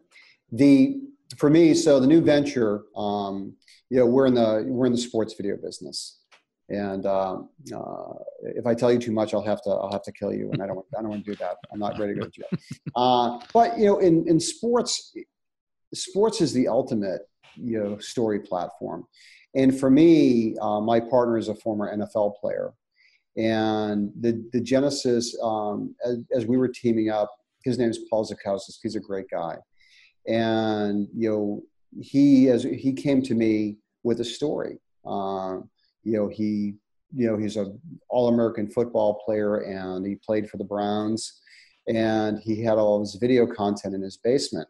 The for me, so the new venture, um, you know, we're in the we're in the sports video business, and um, uh, if I tell you too much, I'll have to I'll have to kill you, and I don't I don't want to do that. I'm not ready to go to jail. Uh, but you know, in in sports, sports is the ultimate you know story platform, and for me, uh, my partner is a former NFL player, and the the genesis um, as, as we were teaming up, his name is Paul Zukauskas. He's a great guy, and you know he as he came to me with a story. Um, you know he you know he's a all American football player and he played for the Browns, and he had all of his video content in his basement,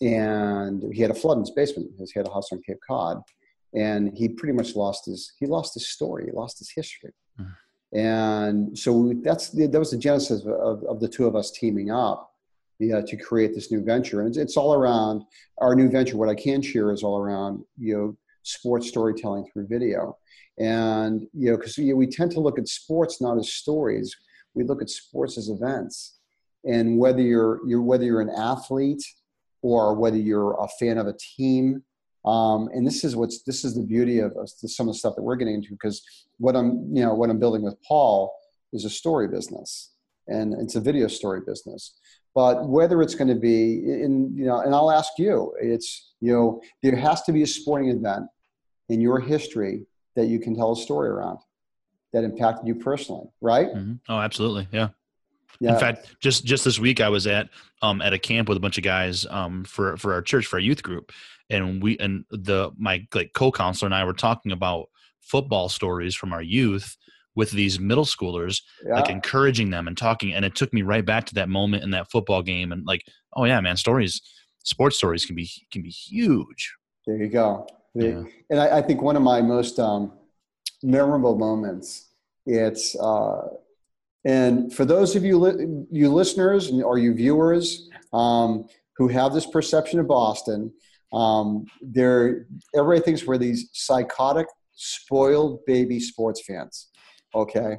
and he had a flood in his basement. Because he had a house on Cape Cod, and he pretty much lost his he lost his story, he lost his history. Mhm. And so that's the, that was the genesis of, of the two of us teaming up yeah, to create this new venture. And it's, it's all around our new venture. What I can share is all around, you know, sports storytelling through video. And, you know, because we tend to look at sports not as stories, we look at sports as events. And whether you're, you're whether you're an athlete or whether you're a fan of a team, um, and this is what's this is the beauty of of some of the stuff that we're getting into because what I'm you know what I'm building with Paul is a story business and it's a video story business but whether it's going to be in you know and i'll ask you it's you know there has to be a sporting event in your history that you can tell a story around that impacted you personally right Mhm. Oh, absolutely. Yeah. yeah In fact, just just this week, I was at um at a camp with a bunch of guys um for for our church for our youth group, and we and the my like co-counselor and I were talking about football stories from our youth with these middle schoolers, yeah, like encouraging them and talking, and it took me right back to that moment in that football game, and like, oh yeah, man, stories, sports stories can be can be huge. there you go Yeah. and I, I think one of my most um, memorable moments it's uh, and for those of you li- you listeners and- or you viewers um, who have this perception of boston um, they're everybody thinks we're these psychotic spoiled baby sports fans okay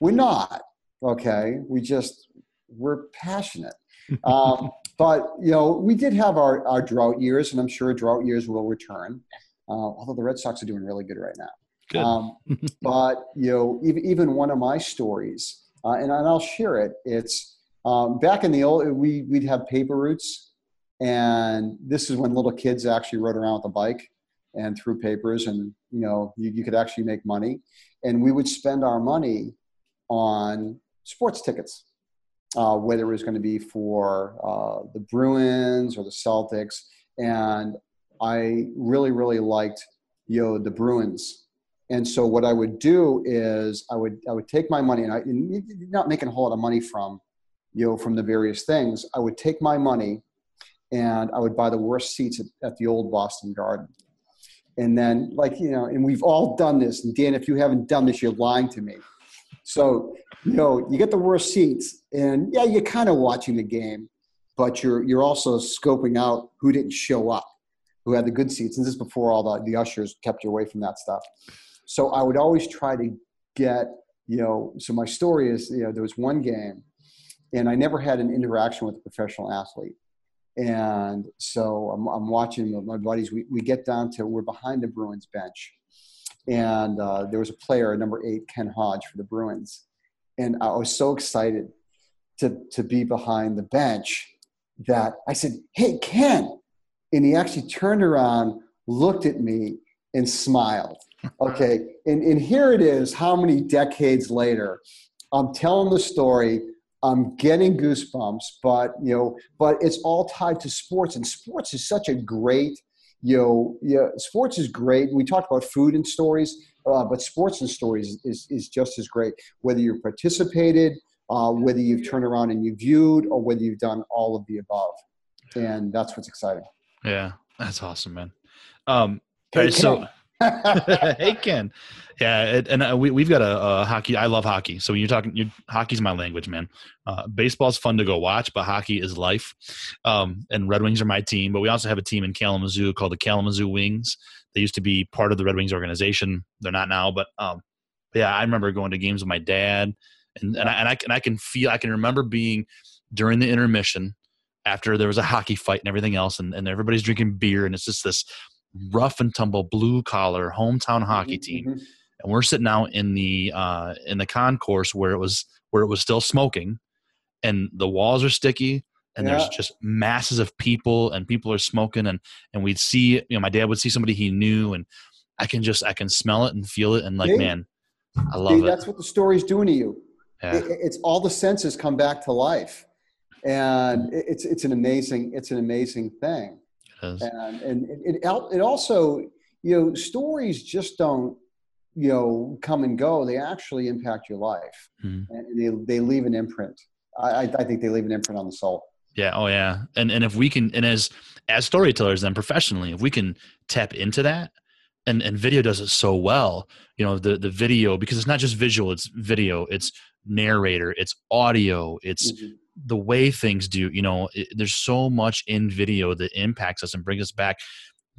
we're not okay we just we're passionate [LAUGHS] Um, but you know, we did have our, our drought years, and I'm sure drought years will return. Uh, although the Red Sox are doing really good right now. Good. Um, [LAUGHS] but you know, even, even one of my stories, uh, and, and I'll share it. It's um, back in the old, we we'd have paper routes, and this is when little kids actually rode around with a bike and threw papers, and you know, you, you could actually make money, and we would spend our money on sports tickets, uh, whether it was going to be for uh, the Bruins or the Celtics, and I really really liked know the Bruins and so what I would do is I would I would take my money and I and not making a whole lot of money from you know from the various things. I would take my money and I would buy the worst seats at, at the old Boston Garden. And then like you know, and we've all done this. And Dan, if you haven't done this, you're lying to me. So you know, you get the worst seats, and yeah, you're kind of watching the game, but you're you're also scoping out who didn't show up, who had the good seats. And this is before all the, the ushers kept you away from that stuff. So I would always try to get, you know, so my story is, you know, there was one game and I never had an interaction with a professional athlete. And so I'm, I'm watching my buddies. We, we get down to, we're behind the Bruins bench. And uh, there was a player, number eight, Ken Hodge for the Bruins. And I was so excited to, to be behind the bench that I said, Hey, Ken. And he actually turned around, looked at me, and smiled [LAUGHS] okay and, and here it is how many decades later i'm telling the story i'm getting goosebumps but you know but it's all tied to sports and sports is such a great you know yeah sports is great. We talked about food and stories uh, but sports and stories is, is just as great. Whether you participated uh, whether you've turned around and you viewed or whether you've done all of the above. And that's what's exciting. Yeah that's awesome man. Um, okay, so [LAUGHS] hey Ken, yeah, it, and uh, we we've got a, a, hockey. I love hockey, so when you're talking, you hockey's my language, man. Uh, baseball's fun to go watch, but hockey is life. Um, and Red Wings are my team, but we also have a team in Kalamazoo called the Kalamazoo Wings. They used to be part of the Red Wings organization. They're not now, but um, yeah, I remember going to games with my dad, and and I, and I and I can feel, I can remember being during the intermission after there was a hockey fight and everything else, and, and everybody's drinking beer, and it's just this rough and tumble blue collar hometown hockey mm-hmm, team, mm-hmm. and we're sitting out in the uh, in the concourse where it was where it was still smoking, and the walls are sticky, and yeah. there's just masses of people, and people are smoking, and and we'd see you know my dad would see somebody he knew, and I can just I can smell it and feel it, and like man, I love it. That's what the story's doing to you. Yeah. It, it's all the senses come back to life, and it's it's an amazing it's an amazing thing. And, and it, it, it also, you know, stories just don't, you know, come and go. They actually impact your life mm-hmm. and they, they leave an imprint. I, I think they leave an imprint on the soul. Yeah. Oh yeah. And, and if we can, and as, as storytellers then professionally, if we can tap into that, and, and video does it so well, you know, the, the video, because it's not just visual, it's video, it's narrator, it's audio, it's mm-hmm the way things do you know it, there's so much in video that impacts us and brings us back.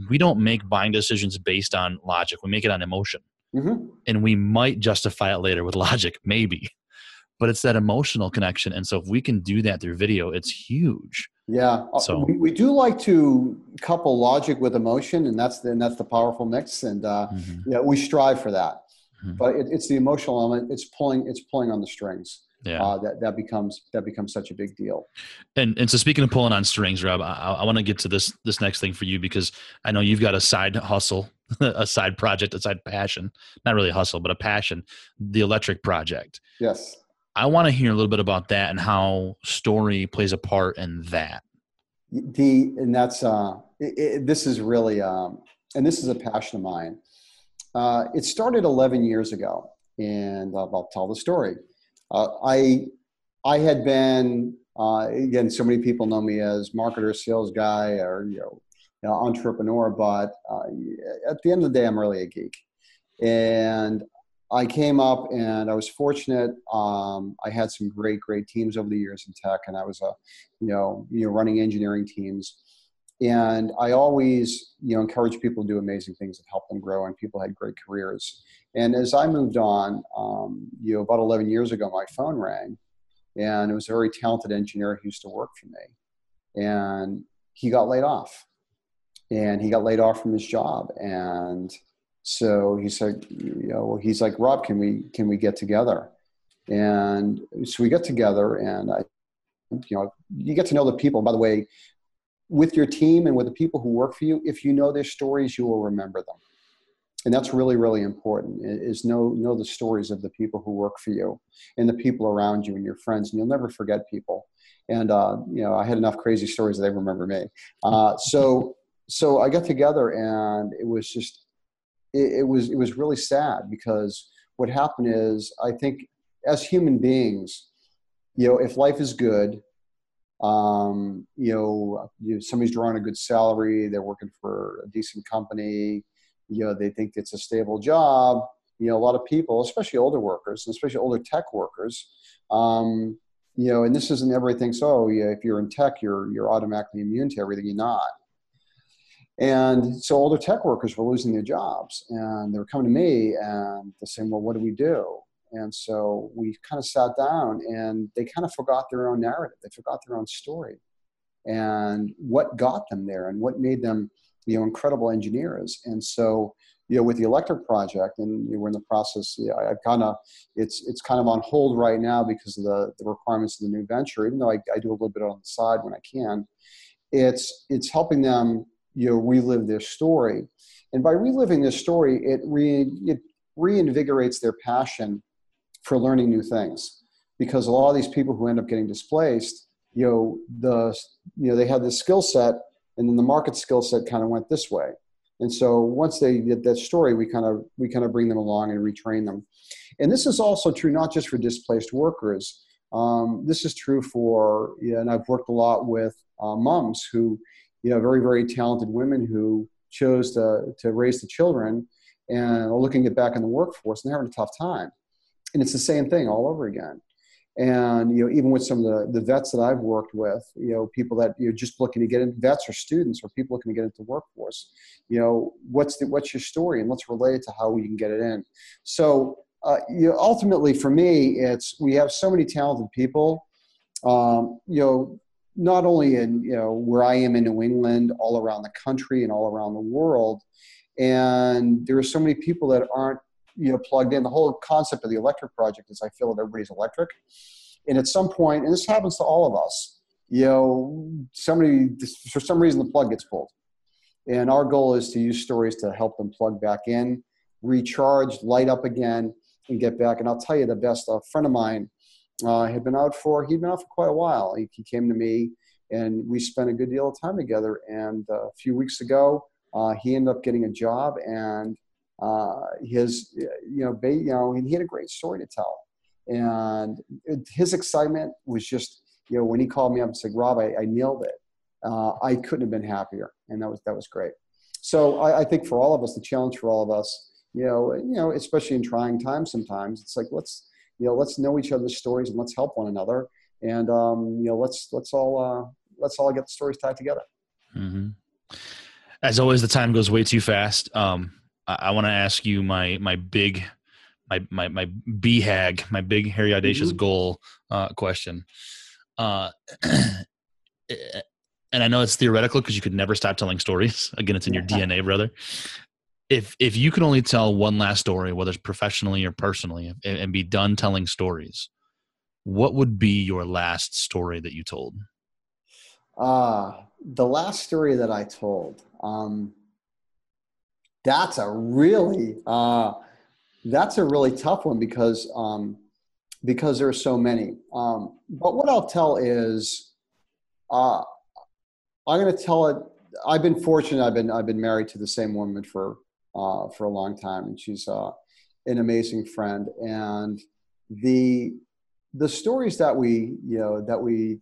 We don't make buying decisions based on logic. We make it on emotion. Mm-hmm. and we might justify it later with [LAUGHS] logic maybe. But it's that emotional connection. And so if we can do that through video it's huge. Yeah. Uh, so we, we do like to couple logic with emotion and that's the, and that's the powerful mix. And uh, mm-hmm. yeah we strive for that. Mm-hmm. but it, it's the emotional element. It's pulling it's pulling on the strings yeah. Uh, that that becomes that becomes such a big deal. And and so speaking of pulling on strings, Rob, I, I want to get to this this next thing for you because I know you've got a side hustle, [LAUGHS] a side project, a side passion, not really a hustle, but a passion, the electric project. Yes. I want to hear a little bit about that and how story plays a part in that. The and that's uh, it, it, this is really um, and this is a passion of mine. Uh, it started 11 years ago, and I'll, I'll tell the story. Uh, I I had been uh, again. So many people know me as marketer, sales guy, or you know, you know entrepreneur. But uh, at the end of the day, I'm really a geek. And I came up, and I was fortunate. Um, I had some great, great teams over the years in tech, and I was a, you know, you know, running engineering teams. And I always, you know, encourage people to do amazing things that help them grow, and people had great careers. And as I moved on, um, you know, about 11 years ago, my phone rang, and it was a very talented engineer who used to work for me, and he got laid off, and he got laid off from his job, and so he said, you know, he's like, Rob, can we can we get together? And so we get together, and I, you know, you get to know the people. By the way, with your team and with the people who work for you, if you know their stories, you will remember them. And that's really, really important is know, know the stories of the people who work for you and the people around you and your friends. And you'll never forget people. And, uh, you know, I had enough crazy stories that they remember me. Uh, so, so I got together and it was just, it, it was, it was really sad because what happened is I think as human beings, you know, if life is good, um, you know, somebody's drawing a good salary, they're working for a decent company, you know, they think it's a stable job. You know, a lot of people, especially older workers, and especially older tech workers, um, you know, and this isn't everything. So, yeah, if you're in tech, you're you're automatically immune to everything. You're not. And so, older tech workers were losing their jobs, and they were coming to me and they're saying, "Well, what do we do?" And so we kind of sat down and they kind of forgot their own narrative. They forgot their own story and what got them there and what made them, you know, incredible engineers. And so, you know, with the electric project and you know, we're in the process, you know, I, I kind of, it's, it's kind of on hold right now because of the, the requirements of the new venture, even though I, I do a little bit on the side when I can. It's, it's helping them, you know, relive their story. And by reliving their story, it, re, it reinvigorates their passion for learning new things because a lot of these people who end up getting displaced you know the you know they had this skill set and then the market skill set kind of went this way. And so once they get that story we kind of we kind of bring them along and retrain them. And this is also true not just for displaced workers. Um, this is true for and i've worked a lot with uh, moms who you know very very talented women who chose to to raise the children and are looking to get back in the workforce and they're having a tough time. And it's the same thing all over again and you know even with some of the, the vets that i've worked with you know people that you're just looking to get in vets or students or people looking to get into the workforce you know what's the what's your story? And let's relate it to how we can get it in. So uh, you know, ultimately for me it's we have so many talented people. Um, you know not only in you know where i am in new england all around the country and all around the world and there are so many people that aren't you know plugged in. The whole concept of the electric project is I feel that everybody's electric, and at some point, and this happens to all of us, you know, somebody for some reason the plug gets pulled, and our goal is to use stories to help them plug back in, recharge, light up again, and get back. And I'll tell you the best. A friend of mine uh, had been out for he'd been out for quite a while. He, he came to me, and we spent a good deal of time together. And uh, a few weeks ago, uh, he ended up getting a job and uh, his, you know, ba- you know, and he had a great story to tell, and his excitement was just, you know, when he called me up and said, "Rob, I, I nailed it," uh, I couldn't have been happier, and that was that was great. So I, I think for all of us, the challenge for all of us, you know, you know, especially in trying times, sometimes it's like let's, you know, let's know each other's stories and let's help one another, and um, you know, let's let's all uh, let's all get the stories tied together. Mm-hmm. As always, the time goes way too fast. Um, I, I want to ask you my my big my my my BHAG, my big hairy audacious mm-hmm. goal uh, question. Uh, [CLEARS THROAT] and I know it's theoretical because you could never stop telling stories. [LAUGHS] Again, it's in your. DNA, brother. If if you could only tell one last story, whether it's professionally or personally, and, and be done telling stories, what would be your last story that you told? Uh, the last story that I told. Um, that's a really uh, that's a really tough one because um, because there are so many. Um, but what I'll tell is, uh, I'm going to tell it. I've been fortunate. I've been I've been married to the same woman for uh, for a long time, and she's uh, an amazing friend. And the the stories that we you know that we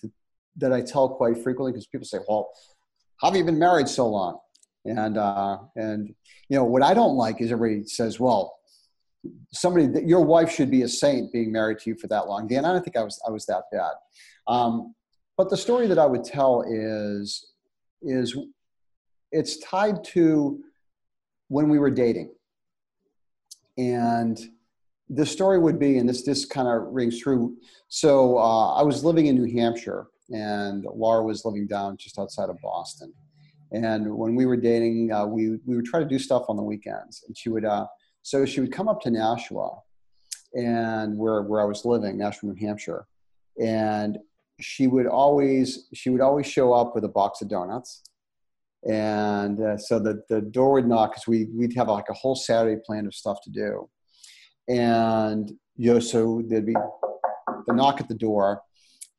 that I tell quite frequently because people say, "Well, how have you been married so long?" And uh, and you know what I don't like is everybody says, well, somebody that your wife should be a saint being married to you for that long. Dan, I don't think I was I was that bad. Um, but the story that I would tell is is it's tied to when we were dating. And the story would be, and this this kind of rings true. So uh, I was living in New Hampshire, and Laura was living down just outside of Boston. And when we were dating, uh, we we would try to do stuff on the weekends, and she would. Uh, so she would come up to Nashua, and where where I was living, Nashua, New Hampshire, and she would always she would always show up with a box of donuts. And uh, so the, the door would knock because we, we'd have like a whole saturday plan of stuff to do. And you know so there'd be the knock at the door.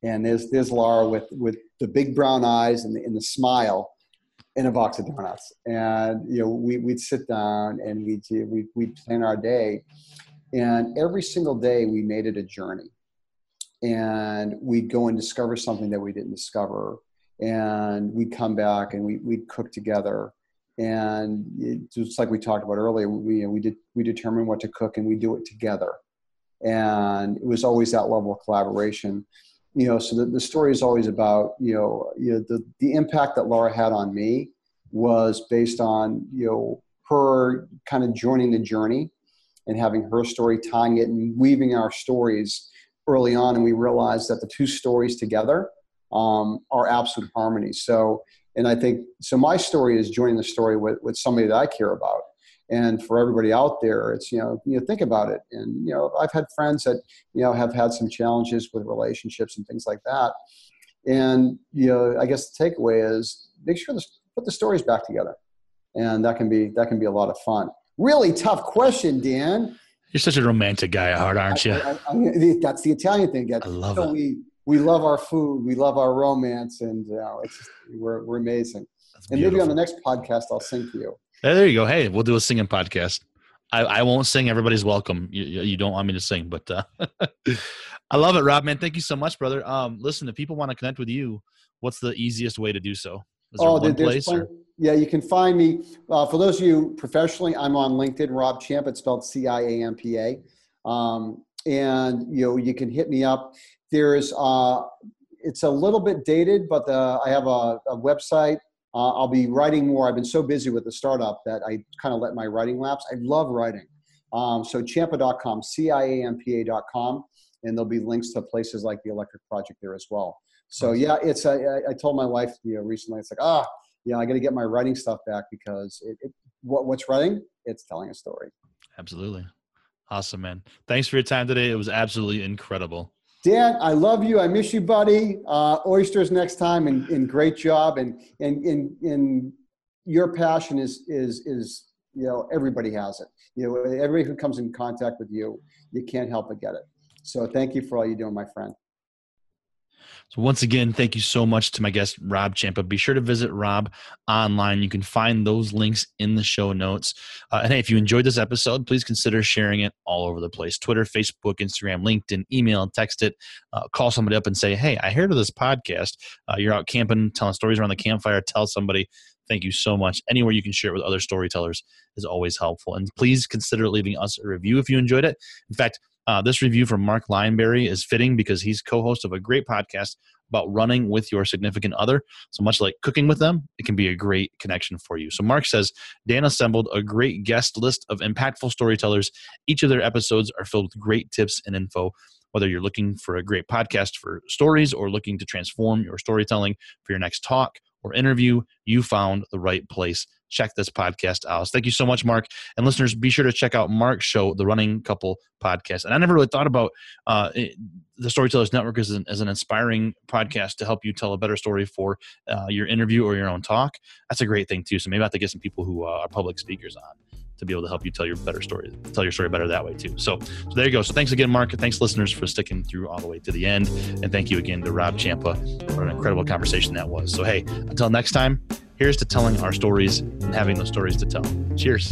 And there's there's laura with with the big brown eyes and the, and the smile and a box of donuts. And you know we, we'd sit down and we'd, we'd, we'd plan our day. And every single day we made it a journey. And we'd go and discover something that we didn't discover. And we'd come back and we, we'd cook together. And it, just like we talked about earlier we, we did we determine what to cook and we do it together. And it was always that level of collaboration you know so the, the story is always about you know, you know the, the impact that laura had on me was based on you know her kind of joining the journey and having her story tying it and weaving our stories early on and we realized that the two stories together um, are absolute harmony. So and i think so my story is joining the story with, with somebody that i care about and for everybody out there it's you know you know think about it and you know i've had friends that you know have had some challenges with relationships and things like that and you know i guess the takeaway is make sure to put the stories back together and that can be that can be a lot of fun really tough question dan you're such a romantic guy at heart, aren't you? I, I, I, that's the Italian thing. I love it. We, we love our food. We love our romance, and you know, it's just, we're we're amazing. and maybe on the next podcast, I'll sing to you. There you go. Hey, we'll do a singing podcast. I, I won't sing. Everybody's welcome. You, you don't want me to sing, but uh, [LAUGHS] I love it, Rob. Man, thank you so much, brother. Um, listen, if people want to connect with you, what's the easiest way to do so? Is oh, there place? Plenty, yeah, you can find me. Uh, for those of you professionally, I'm on LinkedIn, Rob Ciampa. It's spelled C I A M P A. Um, and you know, you can hit me up. There's, uh, it's a little bit dated, but the, I have a, a website. Uh, I'll be writing more. I've been so busy with the startup that I kind of let my writing lapse. I love writing. Um, so champa.com ciampa.com, and there'll be links to places like the Electric Project there as well. So yeah, it's I told my wife you know recently. It's like ah, yeah, I got to get my writing stuff back because it, it, what, what's writing? It's telling a story. Absolutely, awesome, man. Thanks for your time today. It was absolutely incredible. Dan, I love you. I miss you, buddy. Uh, oysters next time, and, and great job. And and and and your passion is is is you know everybody has it. You know everybody who comes in contact with you, you can't help but get it. So thank you for all you're doing, my friend. So once again, thank you so much to my guest Rob Ciampa. Be sure to visit Rob online. You can find those links in the show notes. Uh, and hey, if you enjoyed this episode, please consider sharing it all over the place: Twitter, Facebook, Instagram, LinkedIn, email, text it, uh, call somebody up and say, "Hey, I heard of this podcast. Uh, you're out camping, telling stories around the campfire. Tell somebody." Thank you so much. Anywhere you can share it with other storytellers is always helpful. And please consider leaving us a review if you enjoyed it. In fact, uh, this review from Mark Lineberry is fitting because he's co host of a great podcast about running with your significant other. So much like cooking with them, it can be a great connection for you. So Mark says Dan assembled a great guest list of impactful storytellers. Each of their episodes are filled with great tips and info. Whether you're looking for a great podcast for stories or looking to transform your storytelling for your next talk or interview, you found the right place check this podcast out. Thank you so much, Mark. And listeners, be sure to check out Mark's show, the Running Couple podcast. And I never really thought about uh, it, the Storytellers Network as an, as an inspiring podcast to help you tell a better story for uh, your interview or your own talk. That's a great thing, too. So maybe I have to get some people who uh, are public speakers on to be able to help you tell your better story, tell your story better that way too. So, so there you go. So thanks again, Mark. Thanks listeners for sticking through all the way to the end. And thank you again to Rob Ciampa. for an incredible conversation that was. So hey, until next time, here's to telling our stories and having those stories to tell. Cheers.